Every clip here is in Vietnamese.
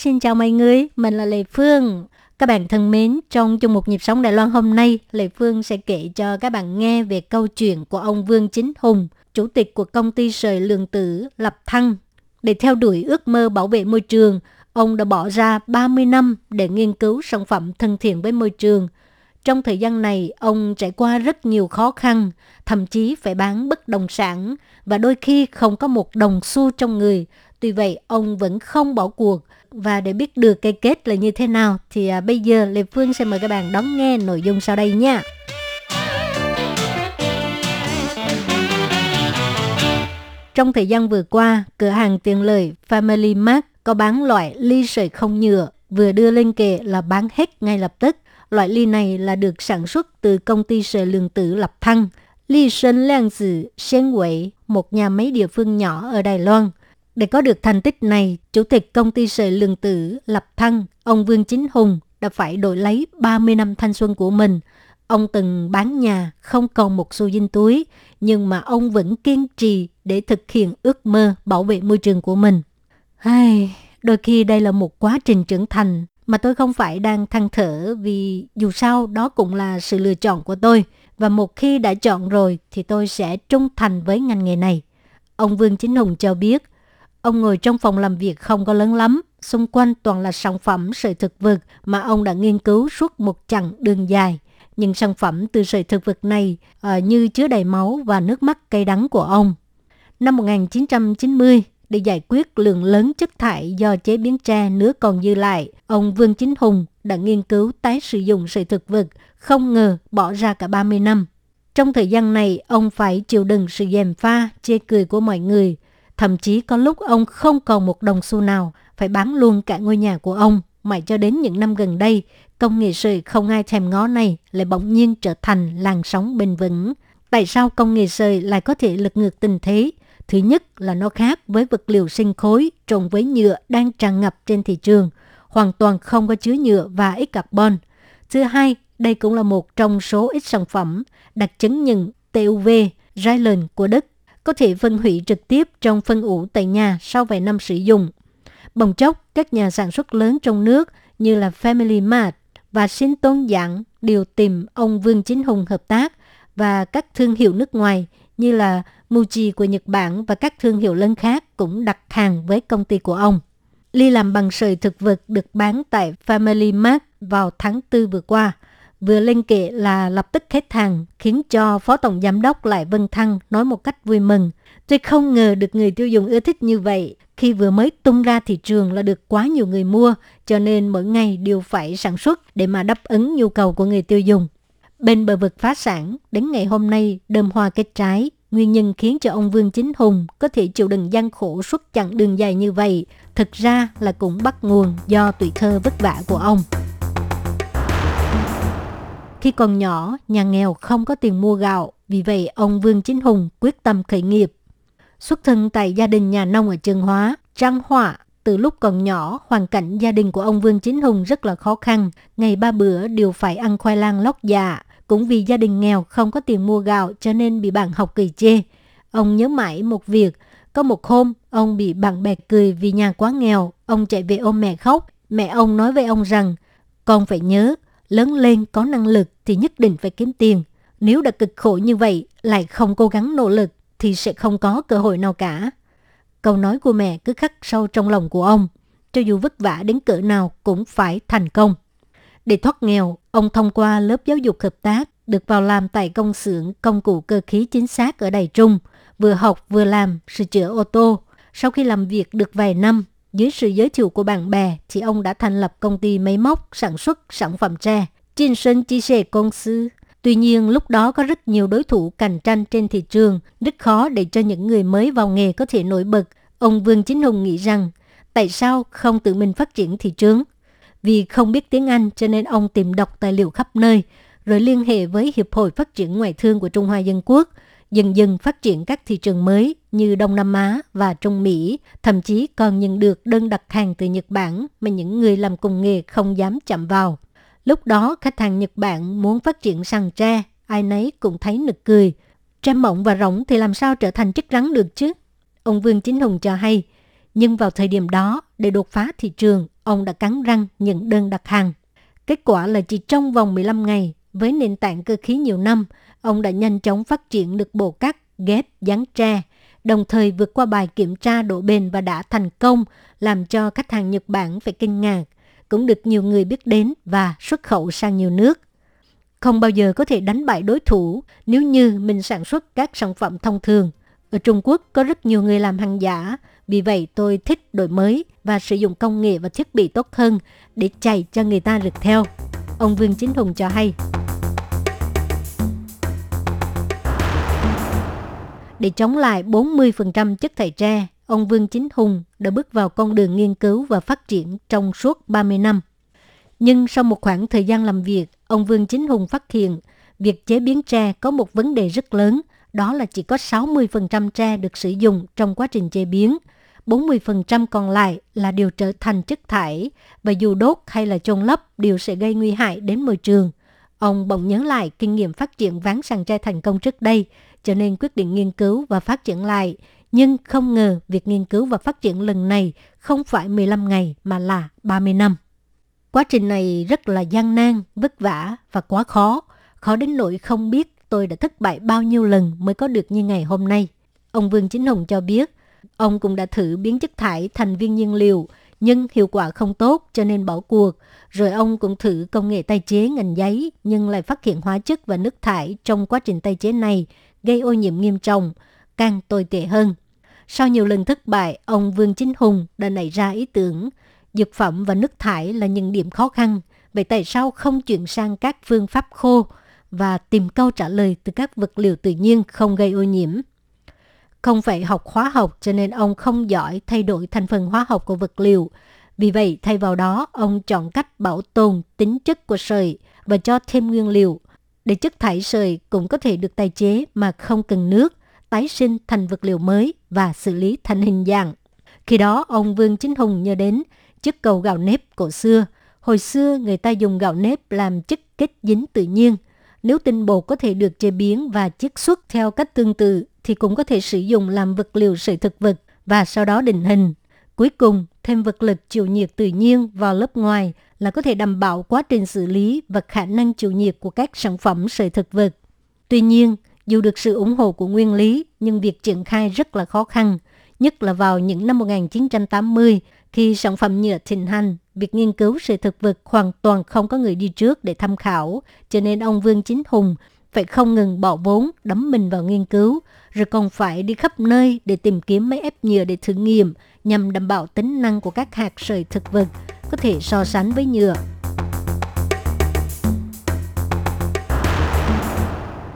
Xin chào mọi người, mình là lê Phương. Các bạn thân mến, trong chung một nhịp sống Đài Loan hôm nay, lê Phương sẽ kể cho các bạn nghe về câu chuyện của ông Vương Chính Hùng, chủ tịch của công ty sợi lượng tử Lập Thăng. Để theo đuổi ước mơ bảo vệ môi trường, ông đã bỏ ra 30 năm để nghiên cứu sản phẩm thân thiện với môi trường. Trong thời gian này, ông trải qua rất nhiều khó khăn, thậm chí phải bán bất động sản và đôi khi không có một đồng xu trong người. Tuy vậy, ông vẫn không bỏ cuộc và để biết được cái kết là như thế nào thì à, bây giờ Lê Phương sẽ mời các bạn đón nghe nội dung sau đây nha. Trong thời gian vừa qua, cửa hàng tiện lợi Family Mart có bán loại ly sợi không nhựa vừa đưa lên kệ là bán hết ngay lập tức. Loại ly này là được sản xuất từ công ty sợi lượng tử Lập Thăng, Ly Sơn Liang Tử Xen Quẩy, một nhà máy địa phương nhỏ ở Đài Loan. Để có được thành tích này, Chủ tịch công ty sợi Lương tử Lập Thăng, ông Vương Chính Hùng đã phải đổi lấy 30 năm thanh xuân của mình. Ông từng bán nhà, không còn một xu dinh túi, nhưng mà ông vẫn kiên trì để thực hiện ước mơ bảo vệ môi trường của mình. Hay, đôi khi đây là một quá trình trưởng thành mà tôi không phải đang than thở vì dù sao đó cũng là sự lựa chọn của tôi và một khi đã chọn rồi thì tôi sẽ trung thành với ngành nghề này. Ông Vương Chính Hùng cho biết, ông ngồi trong phòng làm việc không có lớn lắm, xung quanh toàn là sản phẩm sợi thực vật mà ông đã nghiên cứu suốt một chặng đường dài. Những sản phẩm từ sợi thực vật này uh, như chứa đầy máu và nước mắt cay đắng của ông. Năm 1990, để giải quyết lượng lớn chất thải do chế biến tre nứa còn dư lại, ông Vương Chính Hùng đã nghiên cứu tái sử dụng sợi thực vật, không ngờ bỏ ra cả 30 năm. Trong thời gian này, ông phải chịu đựng sự dèm pha, chê cười của mọi người. Thậm chí có lúc ông không còn một đồng xu nào, phải bán luôn cả ngôi nhà của ông. Mãi cho đến những năm gần đây, công nghệ sợi không ai thèm ngó này lại bỗng nhiên trở thành làn sóng bền vững. Tại sao công nghệ sợi lại có thể lật ngược tình thế? Thứ nhất là nó khác với vật liệu sinh khối trộn với nhựa đang tràn ngập trên thị trường, hoàn toàn không có chứa nhựa và ít carbon. Thứ hai, đây cũng là một trong số ít sản phẩm đặt chứng nhận TUV Ryland của Đức, có thể phân hủy trực tiếp trong phân ủ tại nhà sau vài năm sử dụng. Bồng chốc, các nhà sản xuất lớn trong nước như là Family Mart và Sinh Tôn Giảng đều tìm ông Vương Chính Hùng hợp tác và các thương hiệu nước ngoài như là Muji của Nhật Bản và các thương hiệu lớn khác cũng đặt hàng với công ty của ông. Ly làm bằng sợi thực vật được bán tại Family Mart vào tháng 4 vừa qua. Vừa lên kệ là lập tức hết hàng, khiến cho Phó Tổng Giám đốc Lại Vân Thăng nói một cách vui mừng. Tôi không ngờ được người tiêu dùng ưa thích như vậy. Khi vừa mới tung ra thị trường là được quá nhiều người mua, cho nên mỗi ngày đều phải sản xuất để mà đáp ứng nhu cầu của người tiêu dùng. Bên bờ vực phá sản, đến ngày hôm nay đơm hoa kết trái, nguyên nhân khiến cho ông Vương Chính Hùng có thể chịu đựng gian khổ suốt chặng đường dài như vậy, thực ra là cũng bắt nguồn do tuổi thơ vất vả của ông. Khi còn nhỏ, nhà nghèo không có tiền mua gạo, vì vậy ông Vương Chính Hùng quyết tâm khởi nghiệp. Xuất thân tại gia đình nhà nông ở Trường Hóa, Trang Họa từ lúc còn nhỏ, hoàn cảnh gia đình của ông Vương Chính Hùng rất là khó khăn. Ngày ba bữa đều phải ăn khoai lang lót dạ, cũng vì gia đình nghèo không có tiền mua gạo cho nên bị bạn học cười chê. Ông nhớ mãi một việc, có một hôm ông bị bạn bè cười vì nhà quá nghèo, ông chạy về ôm mẹ khóc. Mẹ ông nói với ông rằng, con phải nhớ, lớn lên có năng lực thì nhất định phải kiếm tiền. Nếu đã cực khổ như vậy, lại không cố gắng nỗ lực thì sẽ không có cơ hội nào cả. Câu nói của mẹ cứ khắc sâu trong lòng của ông, cho dù vất vả đến cỡ nào cũng phải thành công. Để thoát nghèo, ông thông qua lớp giáo dục hợp tác được vào làm tại công xưởng công cụ cơ khí chính xác ở Đài Trung, vừa học vừa làm sửa chữa ô tô. Sau khi làm việc được vài năm, dưới sự giới thiệu của bạn bè thì ông đã thành lập công ty máy móc sản xuất sản phẩm tre, Trinh Sơn Chi Sê Công Sư. Tuy nhiên, lúc đó có rất nhiều đối thủ cạnh tranh trên thị trường, rất khó để cho những người mới vào nghề có thể nổi bật. Ông Vương Chính Hùng nghĩ rằng, Tại sao không tự mình phát triển thị trường? Vì không biết tiếng Anh cho nên ông tìm đọc tài liệu khắp nơi, rồi liên hệ với Hiệp hội Phát triển Ngoại thương của Trung Hoa Dân Quốc, dần dần phát triển các thị trường mới như Đông Nam Á và Trung Mỹ, thậm chí còn nhận được đơn đặt hàng từ Nhật Bản mà những người làm cùng nghề không dám chạm vào. Lúc đó, khách hàng Nhật Bản muốn phát triển sang tre, ai nấy cũng thấy nực cười. Tre mộng và rỗng thì làm sao trở thành chất rắn được chứ? Ông Vương Chính Hùng cho hay, nhưng vào thời điểm đó, để đột phá thị trường, ông đã cắn răng nhận đơn đặt hàng. Kết quả là chỉ trong vòng 15 ngày, với nền tảng cơ khí nhiều năm, ông đã nhanh chóng phát triển được bộ cắt, ghép, dán tre, đồng thời vượt qua bài kiểm tra độ bền và đã thành công, làm cho khách hàng Nhật Bản phải kinh ngạc, cũng được nhiều người biết đến và xuất khẩu sang nhiều nước. Không bao giờ có thể đánh bại đối thủ nếu như mình sản xuất các sản phẩm thông thường. Ở Trung Quốc có rất nhiều người làm hàng giả, vì vậy tôi thích đổi mới và sử dụng công nghệ và thiết bị tốt hơn để chạy cho người ta rực theo. Ông Vương Chính Hùng cho hay. Để chống lại 40% chất thải tre, ông Vương Chính Hùng đã bước vào con đường nghiên cứu và phát triển trong suốt 30 năm. Nhưng sau một khoảng thời gian làm việc, ông Vương Chính Hùng phát hiện việc chế biến tre có một vấn đề rất lớn, đó là chỉ có 60% tre được sử dụng trong quá trình chế biến. 40% còn lại là điều trở thành chất thải và dù đốt hay là chôn lấp đều sẽ gây nguy hại đến môi trường. Ông bỗng nhớ lại kinh nghiệm phát triển ván sàn tre thành công trước đây, cho nên quyết định nghiên cứu và phát triển lại. Nhưng không ngờ việc nghiên cứu và phát triển lần này không phải 15 ngày mà là 30 năm. Quá trình này rất là gian nan, vất vả và quá khó. Khó đến nỗi không biết tôi đã thất bại bao nhiêu lần mới có được như ngày hôm nay. Ông Vương Chính Hùng cho biết, ông cũng đã thử biến chất thải thành viên nhiên liệu, nhưng hiệu quả không tốt cho nên bỏ cuộc. Rồi ông cũng thử công nghệ tái chế ngành giấy, nhưng lại phát hiện hóa chất và nước thải trong quá trình tái chế này gây ô nhiễm nghiêm trọng, càng tồi tệ hơn. Sau nhiều lần thất bại, ông Vương Chính Hùng đã nảy ra ý tưởng dược phẩm và nước thải là những điểm khó khăn. Vậy tại sao không chuyển sang các phương pháp khô và tìm câu trả lời từ các vật liệu tự nhiên không gây ô nhiễm? Không phải học hóa học cho nên ông không giỏi thay đổi thành phần hóa học của vật liệu. Vì vậy, thay vào đó, ông chọn cách bảo tồn tính chất của sợi và cho thêm nguyên liệu để chất thải sợi cũng có thể được tái chế mà không cần nước, tái sinh thành vật liệu mới và xử lý thành hình dạng. Khi đó, ông Vương Chính Hùng nhớ đến chất cầu gạo nếp cổ xưa. Hồi xưa, người ta dùng gạo nếp làm chất kết dính tự nhiên. Nếu tinh bột có thể được chế biến và chiết xuất theo cách tương tự, thì cũng có thể sử dụng làm vật liệu sợi thực vật và sau đó định hình. Cuối cùng, thêm vật lực chịu nhiệt tự nhiên vào lớp ngoài là có thể đảm bảo quá trình xử lý và khả năng chịu nhiệt của các sản phẩm sợi thực vật. Tuy nhiên, dù được sự ủng hộ của nguyên lý, nhưng việc triển khai rất là khó khăn, nhất là vào những năm 1980 khi sản phẩm nhựa thịnh hành, việc nghiên cứu sợi thực vật hoàn toàn không có người đi trước để tham khảo, cho nên ông Vương Chính Hùng phải không ngừng bỏ vốn đắm mình vào nghiên cứu, rồi còn phải đi khắp nơi để tìm kiếm máy ép nhựa để thử nghiệm nhằm đảm bảo tính năng của các hạt sợi thực vật có thể so sánh với nhựa.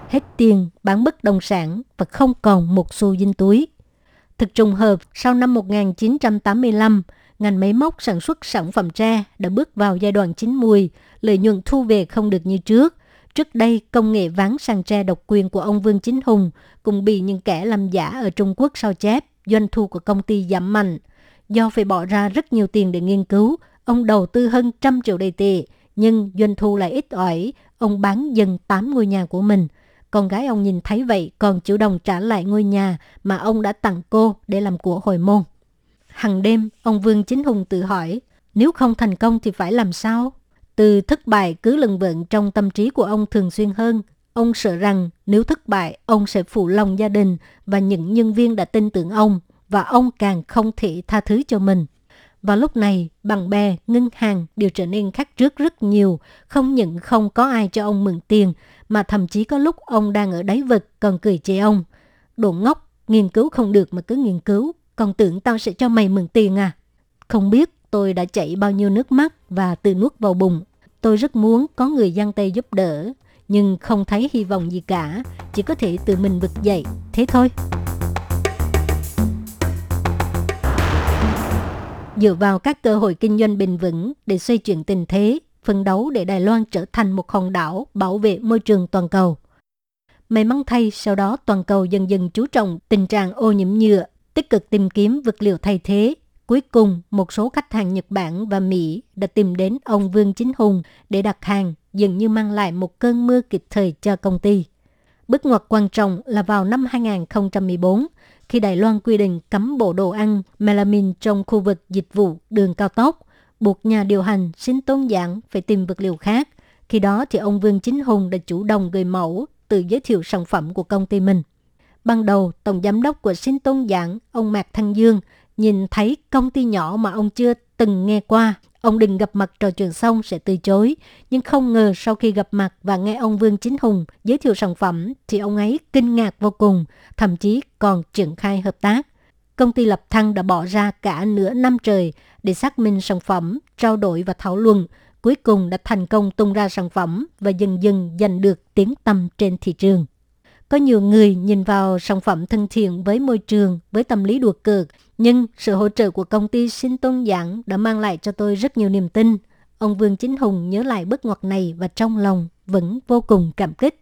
Hết tiền bán bất động sản và không còn một xu dinh túi. Thực trùng hợp, sau năm 1985, ngành máy móc sản xuất sản phẩm tre đã bước vào giai đoạn chín mùi, lợi nhuận thu về không được như trước. Trước đây, công nghệ ván sang tre độc quyền của ông Vương Chính Hùng cũng bị những kẻ làm giả ở Trung Quốc sao chép, doanh thu của công ty giảm mạnh. Do phải bỏ ra rất nhiều tiền để nghiên cứu, ông đầu tư hơn trăm triệu đầy tệ, nhưng doanh thu lại ít ỏi, ông bán dần 8 ngôi nhà của mình. Con gái ông nhìn thấy vậy còn chủ động trả lại ngôi nhà mà ông đã tặng cô để làm của hồi môn. Hằng đêm, ông Vương Chính Hùng tự hỏi, nếu không thành công thì phải làm sao? Từ thất bại cứ lần vận trong tâm trí của ông thường xuyên hơn. Ông sợ rằng nếu thất bại, ông sẽ phụ lòng gia đình và những nhân viên đã tin tưởng ông và ông càng không thể tha thứ cho mình. và lúc này, bạn bè, ngân hàng đều trở nên khác trước rất nhiều, không những không có ai cho ông mượn tiền, mà thậm chí có lúc ông đang ở đáy vực còn cười chê ông. Đồ ngốc, nghiên cứu không được mà cứ nghiên cứu, còn tưởng tao sẽ cho mày mượn tiền à? Không biết tôi đã chảy bao nhiêu nước mắt và tự nuốt vào bụng. Tôi rất muốn có người giang tay giúp đỡ, nhưng không thấy hy vọng gì cả, chỉ có thể tự mình vực dậy, thế thôi. dựa vào các cơ hội kinh doanh bền vững để xoay chuyển tình thế, phân đấu để Đài Loan trở thành một hòn đảo bảo vệ môi trường toàn cầu. May mắn thay, sau đó toàn cầu dần dần chú trọng tình trạng ô nhiễm nhựa, tích cực tìm kiếm vật liệu thay thế. Cuối cùng, một số khách hàng Nhật Bản và Mỹ đã tìm đến ông Vương Chính Hùng để đặt hàng, dường như mang lại một cơn mưa kịp thời cho công ty. Bước ngoặt quan trọng là vào năm 2014, khi Đài Loan quy định cấm bộ đồ ăn melamine trong khu vực dịch vụ đường cao tốc, buộc nhà điều hành xin tôn giảng phải tìm vật liệu khác. Khi đó thì ông Vương Chính Hùng đã chủ động gửi mẫu tự giới thiệu sản phẩm của công ty mình. Ban đầu, Tổng Giám đốc của Sinh Tôn Giảng, ông Mạc Thăng Dương, nhìn thấy công ty nhỏ mà ông chưa từng nghe qua. Ông định gặp mặt trò chuyện xong sẽ từ chối. Nhưng không ngờ sau khi gặp mặt và nghe ông Vương Chính Hùng giới thiệu sản phẩm thì ông ấy kinh ngạc vô cùng, thậm chí còn triển khai hợp tác. Công ty Lập Thăng đã bỏ ra cả nửa năm trời để xác minh sản phẩm, trao đổi và thảo luận – cuối cùng đã thành công tung ra sản phẩm và dần dần giành được tiếng tăm trên thị trường. Có nhiều người nhìn vào sản phẩm thân thiện với môi trường với tâm lý đùa cợt, nhưng sự hỗ trợ của công ty sinh tôn giảng đã mang lại cho tôi rất nhiều niềm tin. Ông Vương Chính Hùng nhớ lại bước ngoặt này và trong lòng vẫn vô cùng cảm kích.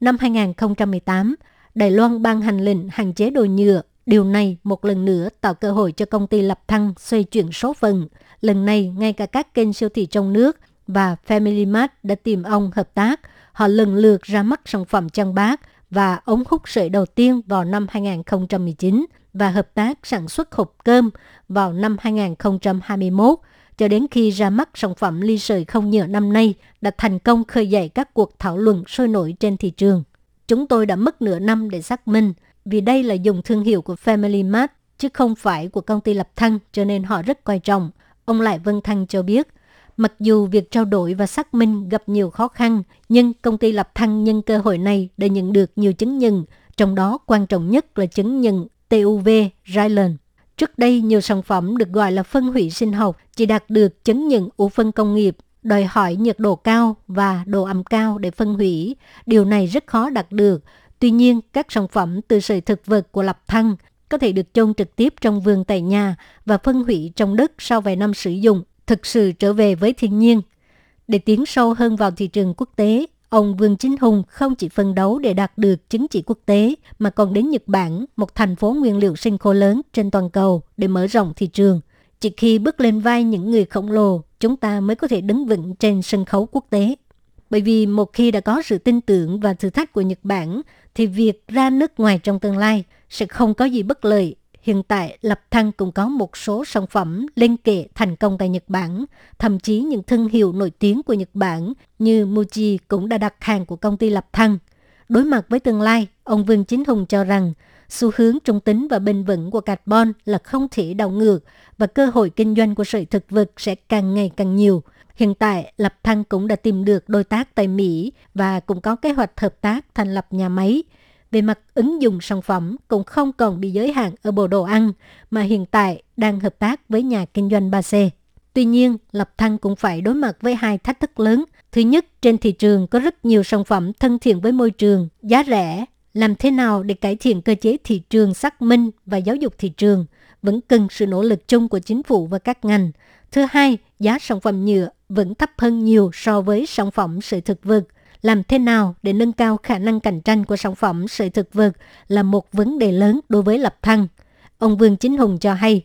Năm 2018, Đài Loan ban hành lệnh hạn chế đồ nhựa. Điều này một lần nữa tạo cơ hội cho công ty lập thăng xoay chuyển số phận – Lần này, ngay cả các kênh siêu thị trong nước và Family Mart đã tìm ông hợp tác. Họ lần lượt ra mắt sản phẩm chăn bát và ống hút sợi đầu tiên vào năm 2019 và hợp tác sản xuất hộp cơm vào năm 2021 cho đến khi ra mắt sản phẩm ly sợi không nhựa năm nay đã thành công khơi dậy các cuộc thảo luận sôi nổi trên thị trường. Chúng tôi đã mất nửa năm để xác minh vì đây là dùng thương hiệu của Family Mart chứ không phải của công ty lập thăng cho nên họ rất quan trọng. Ông Lại Vân Thăng cho biết, mặc dù việc trao đổi và xác minh gặp nhiều khó khăn, nhưng công ty Lập Thăng nhân cơ hội này đã nhận được nhiều chứng nhận, trong đó quan trọng nhất là chứng nhận TUV Ryland. Trước đây, nhiều sản phẩm được gọi là phân hủy sinh học chỉ đạt được chứng nhận ủ phân công nghiệp, đòi hỏi nhiệt độ cao và độ ẩm cao để phân hủy. Điều này rất khó đạt được. Tuy nhiên, các sản phẩm từ sợi thực vật của Lập Thăng có thể được chôn trực tiếp trong vườn tại nhà và phân hủy trong đất sau vài năm sử dụng, thực sự trở về với thiên nhiên. Để tiến sâu hơn vào thị trường quốc tế, ông Vương Chính Hùng không chỉ phân đấu để đạt được chứng chỉ quốc tế mà còn đến Nhật Bản, một thành phố nguyên liệu sinh khô lớn trên toàn cầu để mở rộng thị trường. Chỉ khi bước lên vai những người khổng lồ, chúng ta mới có thể đứng vững trên sân khấu quốc tế. Bởi vì một khi đã có sự tin tưởng và thử thách của Nhật Bản, thì việc ra nước ngoài trong tương lai sẽ không có gì bất lợi. Hiện tại, Lập Thăng cũng có một số sản phẩm lên kệ thành công tại Nhật Bản. Thậm chí những thương hiệu nổi tiếng của Nhật Bản như Muji cũng đã đặt hàng của công ty Lập Thăng. Đối mặt với tương lai, ông Vương Chính Hùng cho rằng xu hướng trung tính và bền vững của carbon là không thể đảo ngược và cơ hội kinh doanh của sợi thực vật sẽ càng ngày càng nhiều. Hiện tại, Lập Thăng cũng đã tìm được đối tác tại Mỹ và cũng có kế hoạch hợp tác thành lập nhà máy – về mặt ứng dụng sản phẩm cũng không còn bị giới hạn ở bộ đồ ăn, mà hiện tại đang hợp tác với nhà kinh doanh 3C. Tuy nhiên, Lập Thăng cũng phải đối mặt với hai thách thức lớn. Thứ nhất, trên thị trường có rất nhiều sản phẩm thân thiện với môi trường, giá rẻ. Làm thế nào để cải thiện cơ chế thị trường xác minh và giáo dục thị trường vẫn cần sự nỗ lực chung của chính phủ và các ngành. Thứ hai, giá sản phẩm nhựa vẫn thấp hơn nhiều so với sản phẩm sợi thực vật – làm thế nào để nâng cao khả năng cạnh tranh của sản phẩm sợi thực vật là một vấn đề lớn đối với Lập Thăng. Ông Vương Chính Hùng cho hay,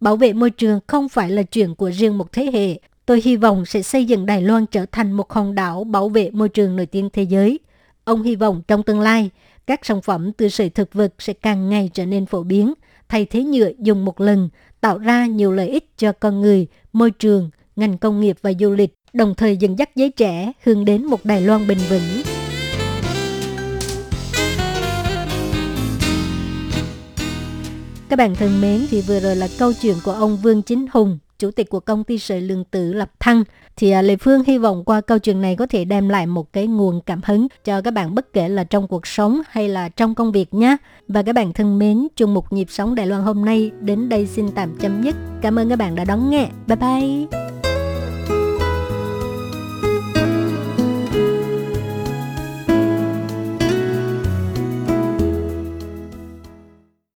bảo vệ môi trường không phải là chuyện của riêng một thế hệ. Tôi hy vọng sẽ xây dựng Đài Loan trở thành một hòn đảo bảo vệ môi trường nổi tiếng thế giới. Ông hy vọng trong tương lai, các sản phẩm từ sợi thực vật sẽ càng ngày trở nên phổ biến, thay thế nhựa dùng một lần, tạo ra nhiều lợi ích cho con người, môi trường, ngành công nghiệp và du lịch đồng thời dẫn dắt giới trẻ hướng đến một Đài Loan bình vững. Các bạn thân mến, thì vừa rồi là câu chuyện của ông Vương Chính Hùng, chủ tịch của công ty sợi lương tử Lập Thăng. Thì à, Lê Phương hy vọng qua câu chuyện này có thể đem lại một cái nguồn cảm hứng cho các bạn bất kể là trong cuộc sống hay là trong công việc nhé. Và các bạn thân mến, chung một nhịp sống Đài Loan hôm nay đến đây xin tạm chấm dứt. Cảm ơn các bạn đã đón nghe. Bye bye!